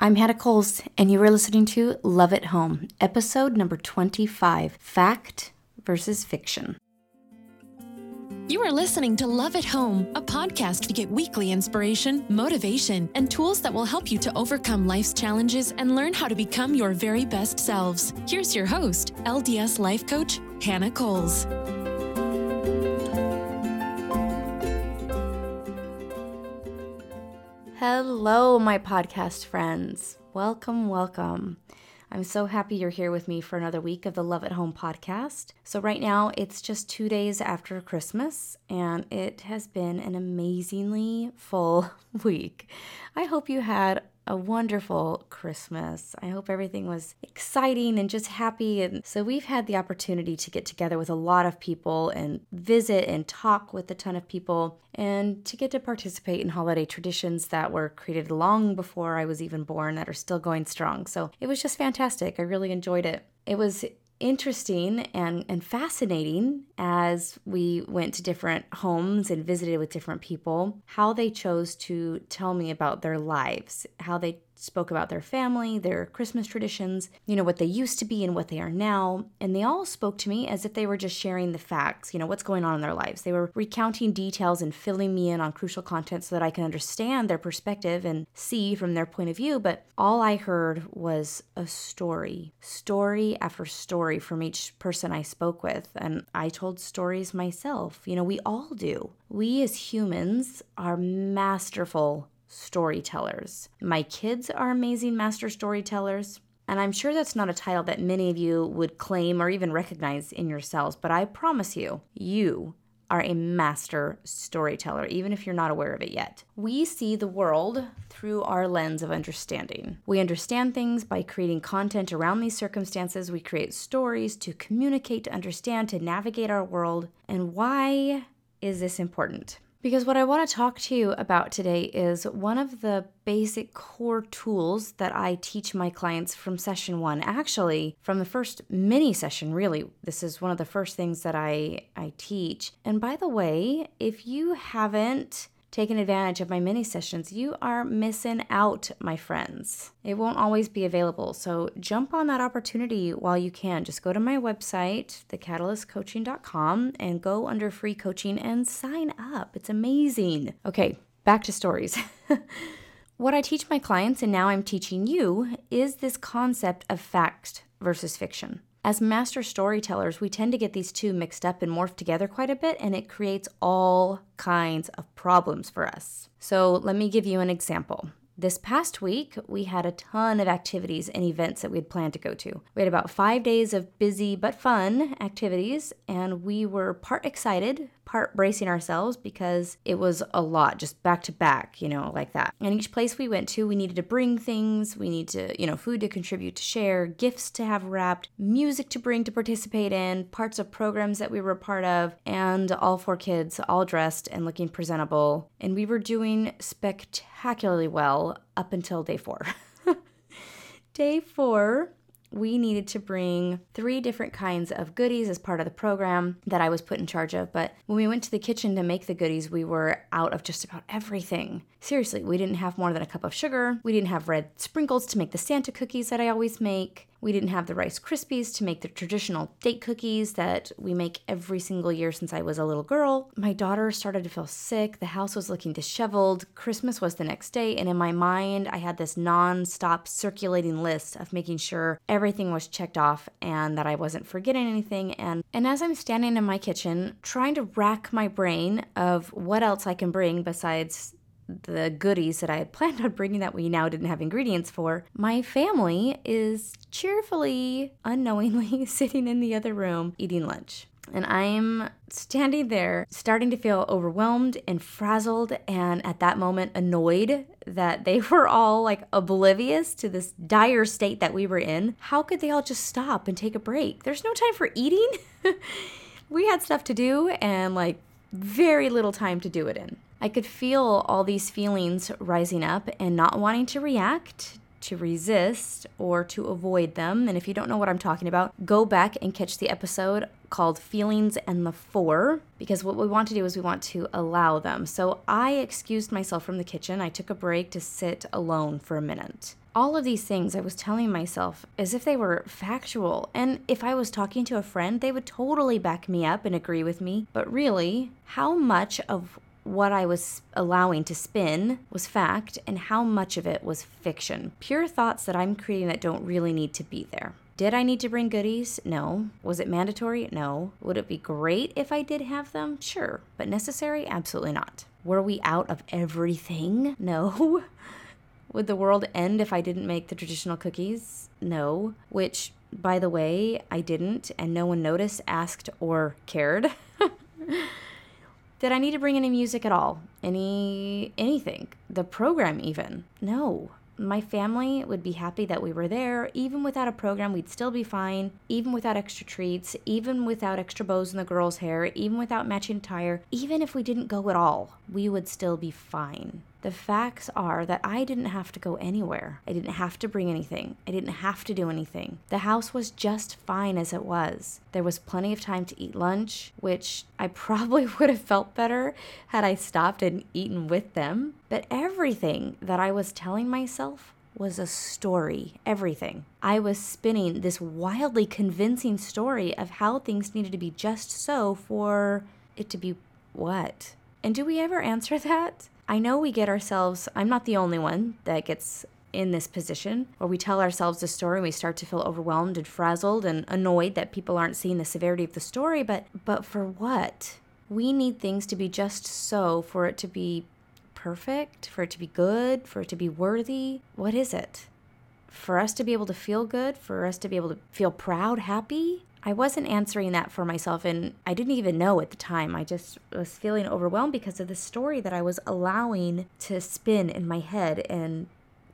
I'm Hannah Coles, and you are listening to Love at Home, episode number 25 Fact versus Fiction. You are listening to Love at Home, a podcast to get weekly inspiration, motivation, and tools that will help you to overcome life's challenges and learn how to become your very best selves. Here's your host, LDS life coach, Hannah Coles. Hello, my podcast friends. Welcome, welcome. I'm so happy you're here with me for another week of the Love at Home podcast. So, right now, it's just two days after Christmas, and it has been an amazingly full week. I hope you had a wonderful Christmas. I hope everything was exciting and just happy. And so we've had the opportunity to get together with a lot of people and visit and talk with a ton of people and to get to participate in holiday traditions that were created long before I was even born that are still going strong. So it was just fantastic. I really enjoyed it. It was interesting and, and fascinating as we went to different homes and visited with different people how they chose to tell me about their lives, how they spoke about their family, their Christmas traditions, you know, what they used to be and what they are now. And they all spoke to me as if they were just sharing the facts, you know, what's going on in their lives. They were recounting details and filling me in on crucial content so that I can understand their perspective and see from their point of view. But all I heard was a story, story after story from each person I spoke with. And I told stories myself. You know, we all do. We as humans are masterful storytellers. My kids are amazing master storytellers. And I'm sure that's not a title that many of you would claim or even recognize in yourselves, but I promise you, you are a master storyteller, even if you're not aware of it yet. We see the world through our lens of understanding. We understand things by creating content around these circumstances. We create stories to communicate, to understand, to navigate our world. And why is this important? Because what I want to talk to you about today is one of the basic core tools that I teach my clients from session one. Actually, from the first mini session, really, this is one of the first things that I, I teach. And by the way, if you haven't taken advantage of my mini sessions, you are missing out, my friends. It won't always be available. So jump on that opportunity while you can. Just go to my website, thecatalystcoaching.com, and go under free coaching and sign up. It's amazing. Okay, back to stories. what I teach my clients, and now I'm teaching you, is this concept of fact versus fiction. As master storytellers, we tend to get these two mixed up and morphed together quite a bit, and it creates all kinds of problems for us. So, let me give you an example. This past week, we had a ton of activities and events that we had planned to go to. We had about five days of busy but fun activities, and we were part excited, part bracing ourselves because it was a lot, just back to back, you know, like that. And each place we went to, we needed to bring things, we need to, you know, food to contribute to share, gifts to have wrapped, music to bring to participate in, parts of programs that we were a part of, and all four kids all dressed and looking presentable. And we were doing spectacularly well up until day four. day four, we needed to bring three different kinds of goodies as part of the program that I was put in charge of. But when we went to the kitchen to make the goodies, we were out of just about everything. Seriously, we didn't have more than a cup of sugar. We didn't have red sprinkles to make the Santa cookies that I always make. We didn't have the Rice Krispies to make the traditional date cookies that we make every single year since I was a little girl. My daughter started to feel sick. The house was looking disheveled. Christmas was the next day. And in my mind, I had this non stop circulating list of making sure everything was checked off and that I wasn't forgetting anything. And, and as I'm standing in my kitchen, trying to rack my brain of what else I can bring besides the goodies that I had planned on bringing that we now didn't have ingredients for, my family is cheerfully, unknowingly sitting in the other room eating lunch. And I'm standing there, starting to feel overwhelmed and frazzled, and at that moment, annoyed that they were all like oblivious to this dire state that we were in. How could they all just stop and take a break? There's no time for eating. we had stuff to do and like very little time to do it in. I could feel all these feelings rising up and not wanting to react, to resist, or to avoid them. And if you don't know what I'm talking about, go back and catch the episode called Feelings and the Four because what we want to do is we want to allow them. So I excused myself from the kitchen. I took a break to sit alone for a minute. All of these things I was telling myself as if they were factual. And if I was talking to a friend, they would totally back me up and agree with me. But really, how much of what I was allowing to spin was fact and how much of it was fiction. Pure thoughts that I'm creating that don't really need to be there. Did I need to bring goodies? No. Was it mandatory? No. Would it be great if I did have them? Sure. But necessary? Absolutely not. Were we out of everything? No. Would the world end if I didn't make the traditional cookies? No. Which, by the way, I didn't, and no one noticed, asked, or cared. Did I need to bring any music at all? Any anything? The program even? No. My family would be happy that we were there. Even without a program, we'd still be fine. Even without extra treats, even without extra bows in the girls' hair, even without matching attire, even if we didn't go at all, we would still be fine. The facts are that I didn't have to go anywhere. I didn't have to bring anything. I didn't have to do anything. The house was just fine as it was. There was plenty of time to eat lunch, which I probably would have felt better had I stopped and eaten with them. But everything that I was telling myself was a story, everything. I was spinning this wildly convincing story of how things needed to be just so for it to be what? And do we ever answer that? I know we get ourselves, I'm not the only one that gets in this position where we tell ourselves the story and we start to feel overwhelmed and frazzled and annoyed that people aren't seeing the severity of the story but but for what? We need things to be just so for it to be perfect for it to be good for it to be worthy. What is it? For us to be able to feel good for us to be able to feel proud happy I wasn't answering that for myself, and I didn't even know at the time. I just was feeling overwhelmed because of the story that I was allowing to spin in my head and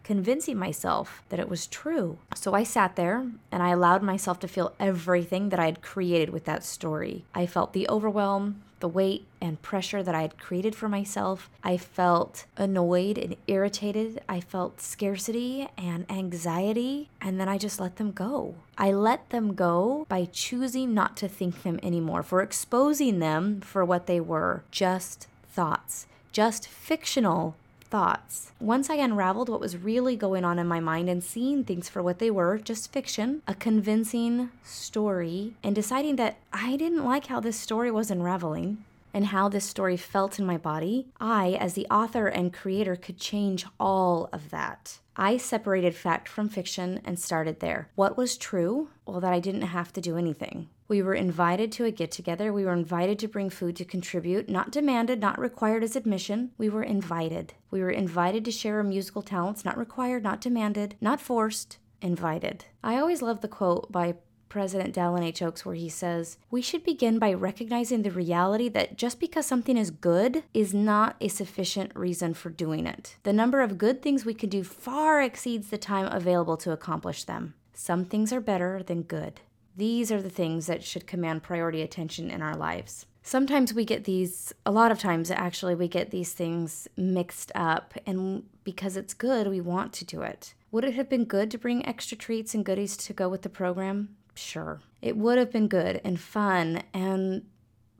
convincing myself that it was true. So I sat there and I allowed myself to feel everything that I had created with that story. I felt the overwhelm, the weight and pressure that I had created for myself. I felt annoyed and irritated. I felt scarcity and anxiety, and then I just let them go. I let them go by choosing not to think them anymore, for exposing them for what they were just thoughts, just fictional thoughts. Once I unraveled what was really going on in my mind and seeing things for what they were just fiction, a convincing story, and deciding that I didn't like how this story was unraveling and how this story felt in my body, I, as the author and creator, could change all of that. I separated fact from fiction and started there. What was true? Well, that I didn't have to do anything. We were invited to a get together. We were invited to bring food to contribute, not demanded, not required as admission. We were invited. We were invited to share our musical talents, not required, not demanded, not forced, invited. I always love the quote by President Dallin H. Oaks where he says, We should begin by recognizing the reality that just because something is good is not a sufficient reason for doing it. The number of good things we can do far exceeds the time available to accomplish them. Some things are better than good. These are the things that should command priority attention in our lives. Sometimes we get these, a lot of times actually, we get these things mixed up, and because it's good, we want to do it. Would it have been good to bring extra treats and goodies to go with the program? Sure. It would have been good and fun and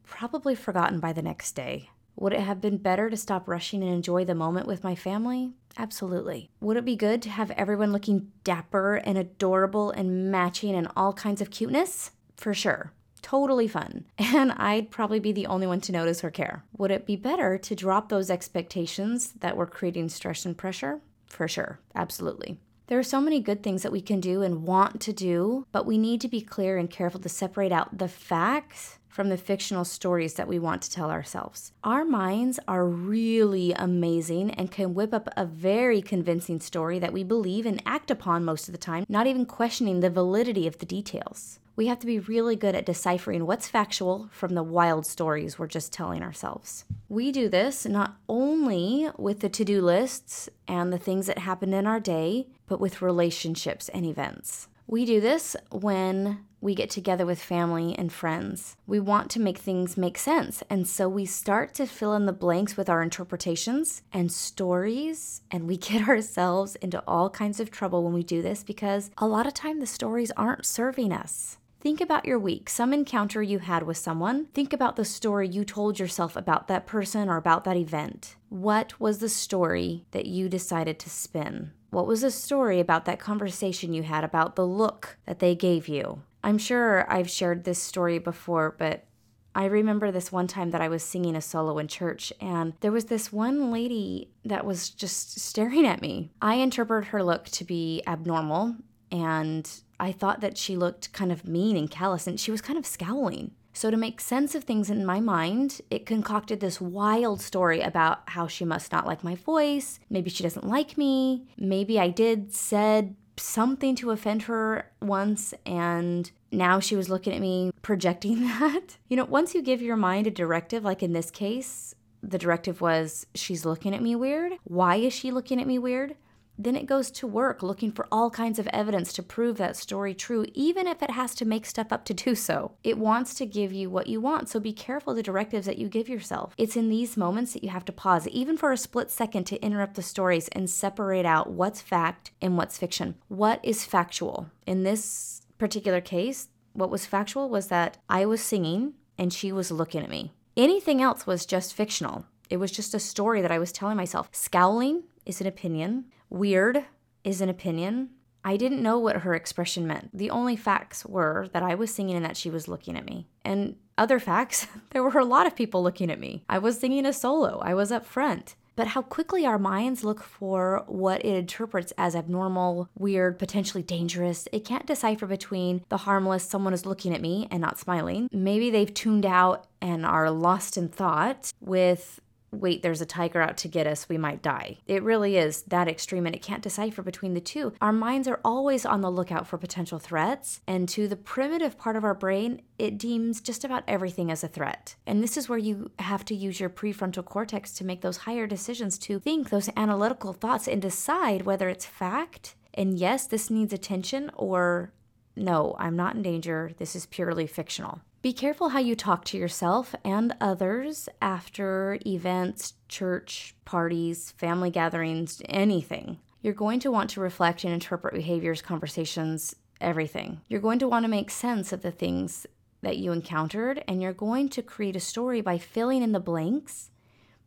probably forgotten by the next day. Would it have been better to stop rushing and enjoy the moment with my family? Absolutely. Would it be good to have everyone looking dapper and adorable and matching and all kinds of cuteness? For sure. Totally fun. And I'd probably be the only one to notice or care. Would it be better to drop those expectations that were creating stress and pressure? For sure. Absolutely. There are so many good things that we can do and want to do, but we need to be clear and careful to separate out the facts from the fictional stories that we want to tell ourselves. Our minds are really amazing and can whip up a very convincing story that we believe and act upon most of the time, not even questioning the validity of the details. We have to be really good at deciphering what's factual from the wild stories we're just telling ourselves. We do this not only with the to do lists and the things that happen in our day, but with relationships and events. We do this when we get together with family and friends. We want to make things make sense, and so we start to fill in the blanks with our interpretations and stories, and we get ourselves into all kinds of trouble when we do this because a lot of time the stories aren't serving us. Think about your week, some encounter you had with someone. Think about the story you told yourself about that person or about that event. What was the story that you decided to spin? What was the story about that conversation you had about the look that they gave you? I'm sure I've shared this story before, but I remember this one time that I was singing a solo in church, and there was this one lady that was just staring at me. I interpreted her look to be abnormal, and I thought that she looked kind of mean and callous, and she was kind of scowling. So, to make sense of things in my mind, it concocted this wild story about how she must not like my voice. Maybe she doesn't like me. Maybe I did, said something to offend her once, and now she was looking at me projecting that. You know, once you give your mind a directive, like in this case, the directive was she's looking at me weird. Why is she looking at me weird? Then it goes to work looking for all kinds of evidence to prove that story true, even if it has to make stuff up to do so. It wants to give you what you want, so be careful the directives that you give yourself. It's in these moments that you have to pause, even for a split second, to interrupt the stories and separate out what's fact and what's fiction. What is factual? In this particular case, what was factual was that I was singing and she was looking at me. Anything else was just fictional. It was just a story that I was telling myself. Scowling is an opinion. Weird is an opinion. I didn't know what her expression meant. The only facts were that I was singing and that she was looking at me. And other facts, there were a lot of people looking at me. I was singing a solo, I was up front. But how quickly our minds look for what it interprets as abnormal, weird, potentially dangerous. It can't decipher between the harmless, someone is looking at me and not smiling. Maybe they've tuned out and are lost in thought with wait, there's a tiger out to get us, we might die. It really is that extreme, and it can't decipher between the two. Our minds are always on the lookout for potential threats, and to the primitive part of our brain, it deems just about everything as a threat. And this is where you have to use your prefrontal cortex to make those higher decisions, to think those analytical thoughts and decide whether it's fact and yes, this needs attention, or no, I'm not in danger, this is purely fictional. Be careful how you talk to yourself and others after events, church, parties, family gatherings, anything. You're going to want to reflect and interpret behaviors, conversations, everything. You're going to want to make sense of the things that you encountered, and you're going to create a story by filling in the blanks.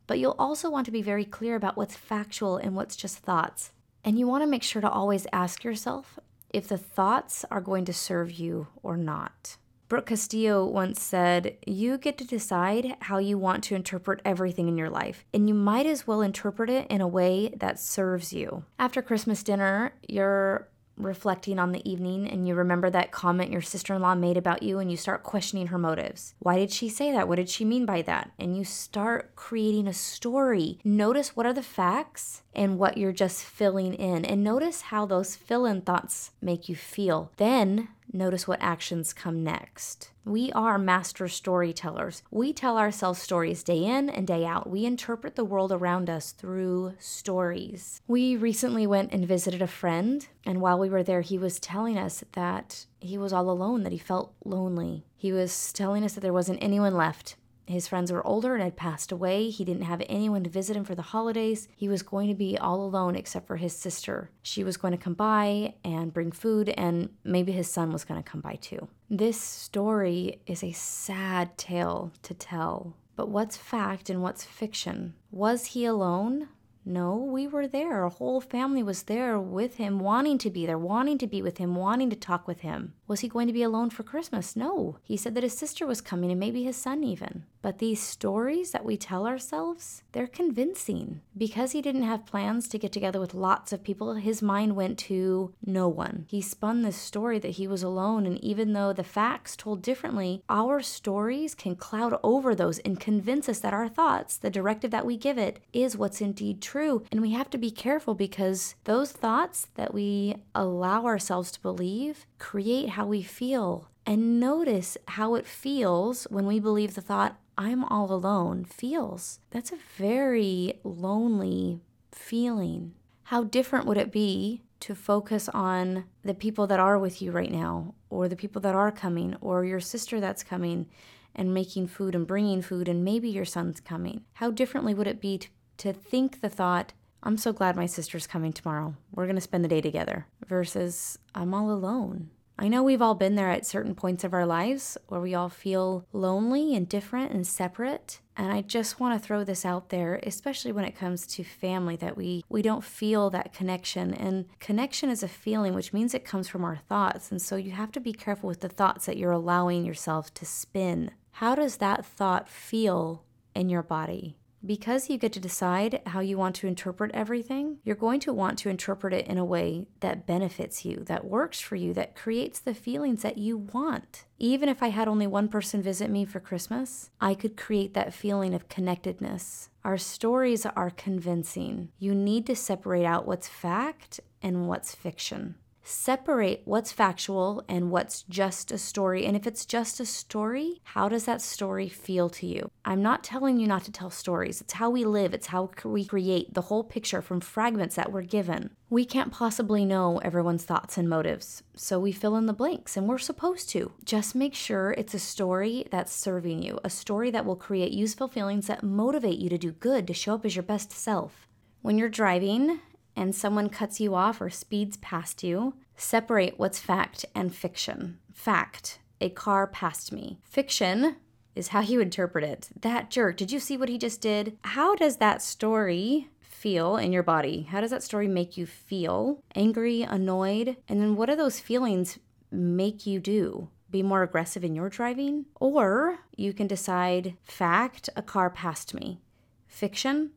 But you'll also want to be very clear about what's factual and what's just thoughts. And you want to make sure to always ask yourself if the thoughts are going to serve you or not. Brooke Castillo once said, You get to decide how you want to interpret everything in your life, and you might as well interpret it in a way that serves you. After Christmas dinner, you're reflecting on the evening and you remember that comment your sister in law made about you and you start questioning her motives. Why did she say that? What did she mean by that? And you start creating a story. Notice what are the facts and what you're just filling in, and notice how those fill in thoughts make you feel. Then notice what actions come next. We are master storytellers. We tell ourselves stories day in and day out. We interpret the world around us through stories. We recently went and visited a friend, and while we were there, he was telling us that he was all alone, that he felt lonely. He was telling us that there wasn't anyone left his friends were older and had passed away. He didn't have anyone to visit him for the holidays. He was going to be all alone except for his sister. She was going to come by and bring food, and maybe his son was going to come by too. This story is a sad tale to tell. But what's fact and what's fiction? Was he alone? No, we were there. Our whole family was there with him, wanting to be there, wanting to be with him, wanting to talk with him. Was he going to be alone for Christmas? No. He said that his sister was coming and maybe his son even. But these stories that we tell ourselves, they're convincing. Because he didn't have plans to get together with lots of people, his mind went to no one. He spun this story that he was alone, and even though the facts told differently, our stories can cloud over those and convince us that our thoughts, the directive that we give it, is what's indeed true. And we have to be careful because those thoughts that we allow ourselves to believe create how we feel. And notice how it feels when we believe the thought, I'm all alone feels. That's a very lonely feeling. How different would it be to focus on the people that are with you right now, or the people that are coming, or your sister that's coming and making food and bringing food, and maybe your son's coming? How differently would it be to, to think the thought, I'm so glad my sister's coming tomorrow. We're going to spend the day together, versus I'm all alone. I know we've all been there at certain points of our lives where we all feel lonely and different and separate. And I just want to throw this out there, especially when it comes to family, that we, we don't feel that connection. And connection is a feeling, which means it comes from our thoughts. And so you have to be careful with the thoughts that you're allowing yourself to spin. How does that thought feel in your body? Because you get to decide how you want to interpret everything, you're going to want to interpret it in a way that benefits you, that works for you, that creates the feelings that you want. Even if I had only one person visit me for Christmas, I could create that feeling of connectedness. Our stories are convincing. You need to separate out what's fact and what's fiction separate what's factual and what's just a story. And if it's just a story, how does that story feel to you? I'm not telling you not to tell stories. It's how we live, it's how we create the whole picture from fragments that we're given. We can't possibly know everyone's thoughts and motives, so we fill in the blanks, and we're supposed to. Just make sure it's a story that's serving you, a story that will create useful feelings that motivate you to do good, to show up as your best self. When you're driving, and someone cuts you off or speeds past you, separate what's fact and fiction. Fact, a car passed me. Fiction is how you interpret it. That jerk, did you see what he just did? How does that story feel in your body? How does that story make you feel? Angry, annoyed? And then what do those feelings make you do? Be more aggressive in your driving? Or you can decide fact, a car passed me. Fiction,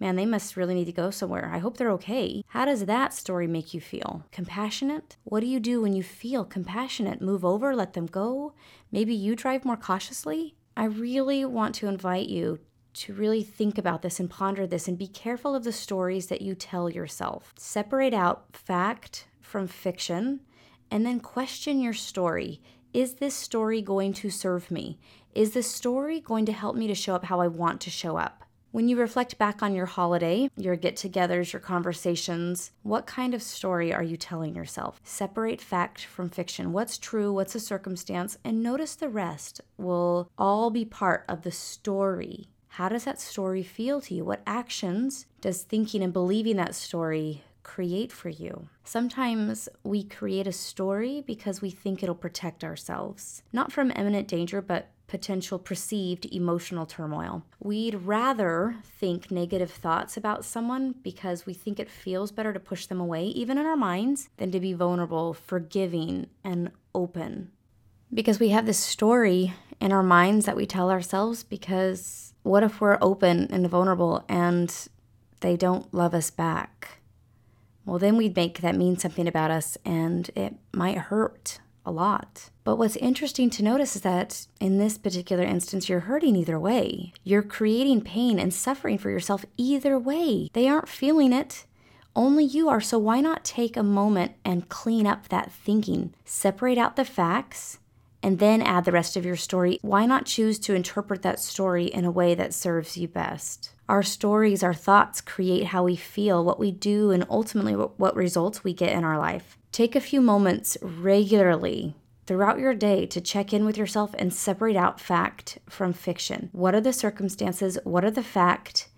Man, they must really need to go somewhere. I hope they're okay. How does that story make you feel? Compassionate? What do you do when you feel compassionate? Move over, let them go? Maybe you drive more cautiously? I really want to invite you to really think about this and ponder this and be careful of the stories that you tell yourself. Separate out fact from fiction and then question your story. Is this story going to serve me? Is this story going to help me to show up how I want to show up? When you reflect back on your holiday, your get togethers, your conversations, what kind of story are you telling yourself? Separate fact from fiction. What's true? What's a circumstance? And notice the rest will all be part of the story. How does that story feel to you? What actions does thinking and believing that story create for you. Sometimes we create a story because we think it'll protect ourselves, not from imminent danger, but potential perceived emotional turmoil. We'd rather think negative thoughts about someone because we think it feels better to push them away, even in our minds, than to be vulnerable, forgiving, and open. Because we have this story in our minds that we tell ourselves because what if we're open and vulnerable and they don't love us back? Well, then we'd make that mean something about us and it might hurt a lot. But what's interesting to notice is that in this particular instance, you're hurting either way. You're creating pain and suffering for yourself either way. They aren't feeling it. Only you are. So why not take a moment and clean up that thinking? Separate out the facts and then add the rest of your story. Why not choose to interpret that story in a way that serves you best? Our stories, our thoughts create how we feel, what we do, and ultimately what results we get in our life. Take a few moments regularly throughout your day to check in with yourself and separate out fact from fiction. What are the circumstances? What are the fact?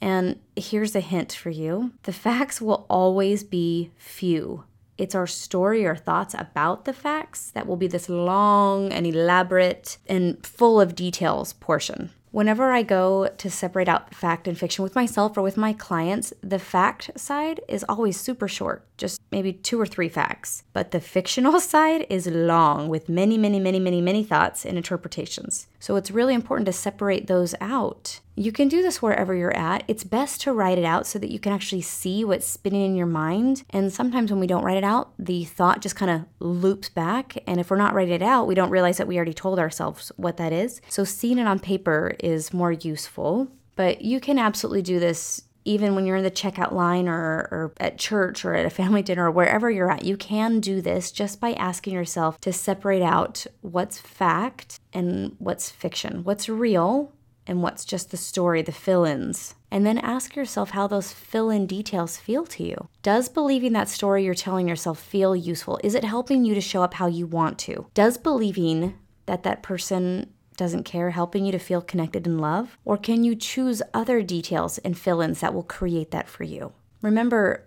And here's a hint for you the facts will always be few. It's our story or thoughts about the facts that will be this long and elaborate and full of details portion. Whenever I go to separate out fact and fiction with myself or with my clients, the fact side is always super short, just maybe two or three facts. But the fictional side is long with many, many, many, many, many thoughts and interpretations. So it's really important to separate those out. You can do this wherever you're at. It's best to write it out so that you can actually see what's spinning in your mind. And sometimes when we don't write it out, the thought just kind of loops back. And if we're not writing it out, we don't realize that we already told ourselves what that is. So seeing it on paper is more useful. But you can absolutely do this even when you're in the checkout line or, or at church or at a family dinner or wherever you're at, you can do this just by asking yourself to separate out what's fact and what's fiction, what's real and what's just the story, the fill ins. And then ask yourself how those fill in details feel to you. Does believing that story you're telling yourself feel useful? Is it helping you to show up how you want to? Does believing that that person doesn't care helping you to feel connected and love? Or can you choose other details and fill ins that will create that for you? Remember,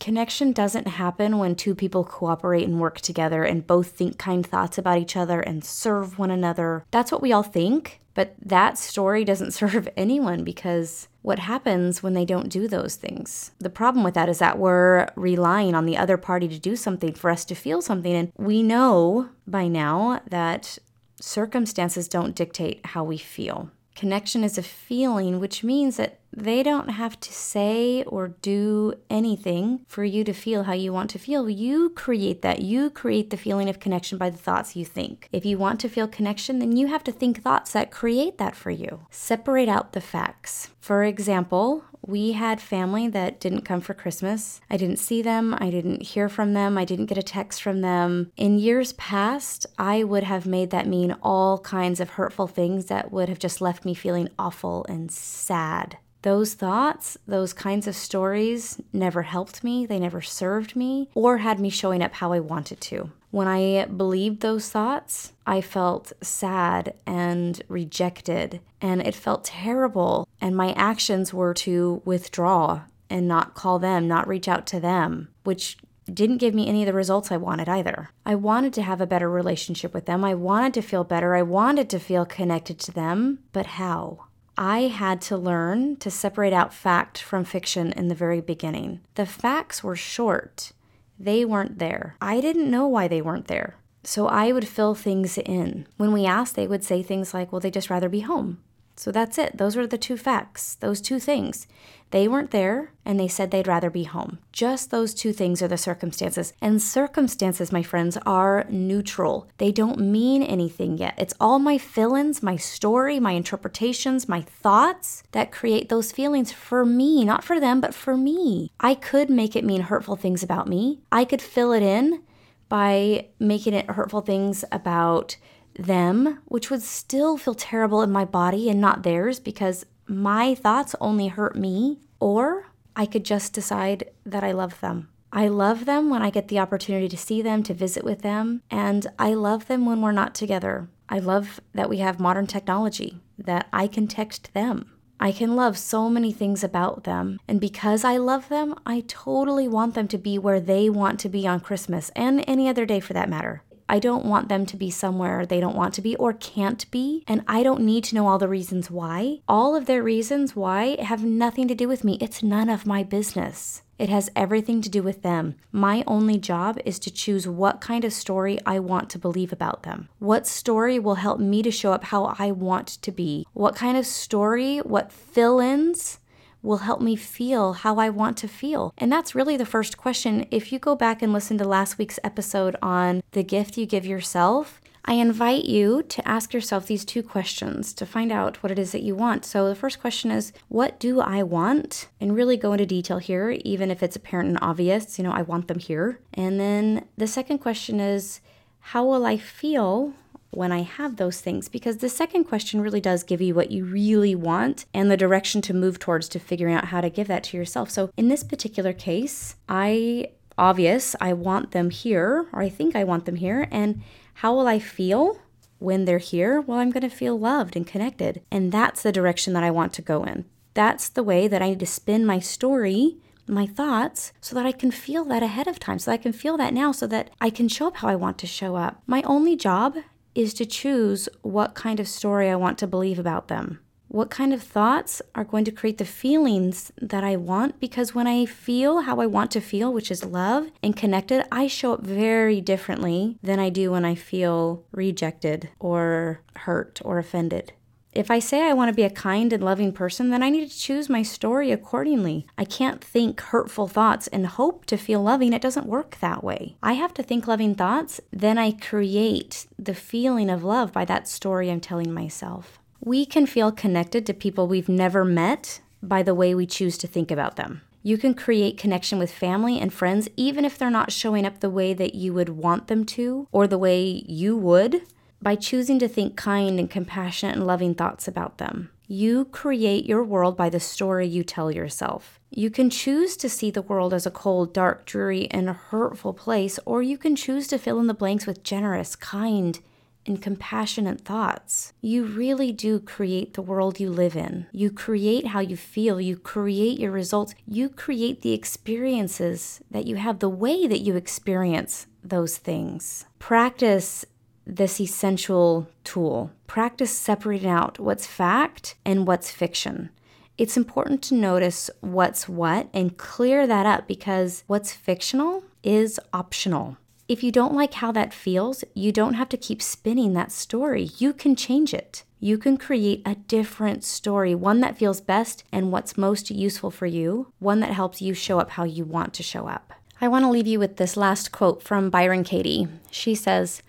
Connection doesn't happen when two people cooperate and work together and both think kind thoughts about each other and serve one another. That's what we all think, but that story doesn't serve anyone because what happens when they don't do those things? The problem with that is that we're relying on the other party to do something for us to feel something. And we know by now that circumstances don't dictate how we feel. Connection is a feeling, which means that they don't have to say or do anything for you to feel how you want to feel. You create that. You create the feeling of connection by the thoughts you think. If you want to feel connection, then you have to think thoughts that create that for you. Separate out the facts. For example, we had family that didn't come for Christmas. I didn't see them. I didn't hear from them. I didn't get a text from them. In years past, I would have made that mean all kinds of hurtful things that would have just left me feeling awful and sad. Those thoughts, those kinds of stories never helped me, they never served me, or had me showing up how I wanted to. When I believed those thoughts, I felt sad and rejected, and it felt terrible. And my actions were to withdraw and not call them, not reach out to them, which didn't give me any of the results I wanted either. I wanted to have a better relationship with them. I wanted to feel better. I wanted to feel connected to them. But how? I had to learn to separate out fact from fiction in the very beginning. The facts were short. They weren't there. I didn't know why they weren't there. So I would fill things in. When we asked, they would say things like, well, they just rather be home. So that's it. Those are the two facts, those two things. They weren't there and they said they'd rather be home. Just those two things are the circumstances. And circumstances, my friends, are neutral. They don't mean anything yet. It's all my fill ins, my story, my interpretations, my thoughts that create those feelings for me, not for them, but for me. I could make it mean hurtful things about me. I could fill it in by making it hurtful things about them, which would still feel terrible in my body and not theirs because my thoughts only hurt me. Or I could just decide that I love them. I love them when I get the opportunity to see them, to visit with them, and I love them when we're not together. I love that we have modern technology, that I can text them. I can love so many things about them, and because I love them, I totally want them to be where they want to be on Christmas and any other day for that matter. I don't want them to be somewhere they don't want to be or can't be, and I don't need to know all the reasons why. All of their reasons why have nothing to do with me. It's none of my business. It has everything to do with them. My only job is to choose what kind of story I want to believe about them. What story will help me to show up how I want to be? What kind of story, what fill ins will help me feel how I want to feel? And that's really the first question. If you go back and listen to last week's episode on the gift you give yourself, I invite you to ask yourself these two questions to find out what it is that you want. So, the first question is, What do I want? And really go into detail here, even if it's apparent and obvious. You know, I want them here. And then the second question is, How will I feel when I have those things? Because the second question really does give you what you really want and the direction to move towards to figuring out how to give that to yourself. So in this particular case, I obvious, I want them here, or I think I want them here, and how will I feel? When they're here, well, I'm going to feel loved and connected. And that's the direction that I want to go in. That's the way that I need to spin my story my thoughts so that I can feel that ahead of time, so that I can feel that now, so that I can show up how I want to show up. My only job is to choose what kind of story I want to believe about them. What kind of thoughts are going to create the feelings that I want? Because when I feel how I want to feel, which is love and connected, I show up very differently than I do when I feel rejected or hurt or offended. If I say I want to be a kind and loving person, then I need to choose my story accordingly. I can't think hurtful thoughts and hope to feel loving. It doesn't work that way. I have to think loving thoughts, then I create the feeling of love by that story I'm telling myself. We can feel connected to people we've never met by the way we choose to think about them. You can create connection with family and friends even if they're not showing up the way that you would want them to or the way you would by choosing to think kind and compassionate and loving thoughts about them. You create your world by the story you tell yourself. You can choose to see the world as a cold, dark, dreary, and hurtful place, or you can choose to fill in the blanks with generous, kind, and compassionate thoughts. You really do create the world you live in. You create how you feel. You create your results. You create the experiences that you have, the way that you experience those things. Practice this essential tool. Practice separating out what's fact and what's fiction. It's important to notice what's what and clear that up because what's fictional is optional. If you don't like how that feels, you don't have to keep spinning that story. You can change it. You can create a different story, one that feels best and what's most useful for you, one that helps you show up how you want to show up. I want to leave you with this last quote from Byron Katie. She says,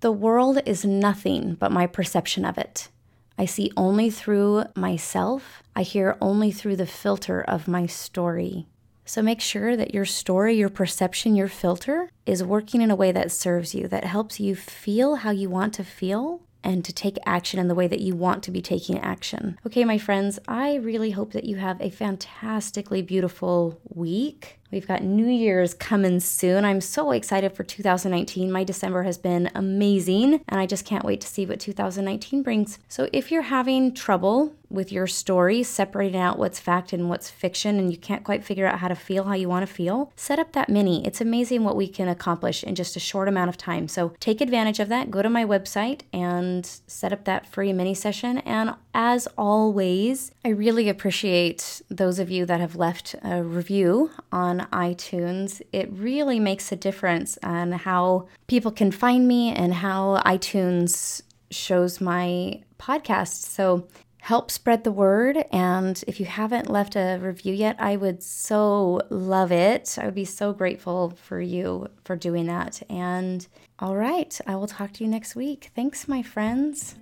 The world is nothing but my perception of it. I see only through myself, I hear only through the filter of my story. So make sure that your story, your perception, your filter is working in a way that serves you, that helps you feel how you want to feel and to take action in the way that you want to be taking action. Okay, my friends, I really hope that you have a fantastically beautiful week. We've got New Year's coming soon. I'm so excited for 2019. My December has been amazing, and I just can't wait to see what 2019 brings. So, if you're having trouble with your story, separating out what's fact and what's fiction, and you can't quite figure out how to feel how you want to feel, set up that mini. It's amazing what we can accomplish in just a short amount of time. So, take advantage of that. Go to my website and set up that free mini session. And as always, I really appreciate those of you that have left a review on iTunes. It really makes a difference on how people can find me and how iTunes shows my podcast. So help spread the word. And if you haven't left a review yet, I would so love it. I would be so grateful for you for doing that. And all right, I will talk to you next week. Thanks, my friends.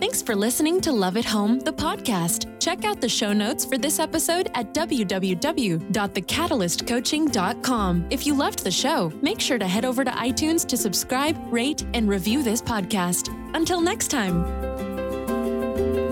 Thanks for listening to Love at Home, the podcast. Check out the show notes for this episode at www.thecatalystcoaching.com. If you loved the show, make sure to head over to iTunes to subscribe, rate, and review this podcast. Until next time. Bye.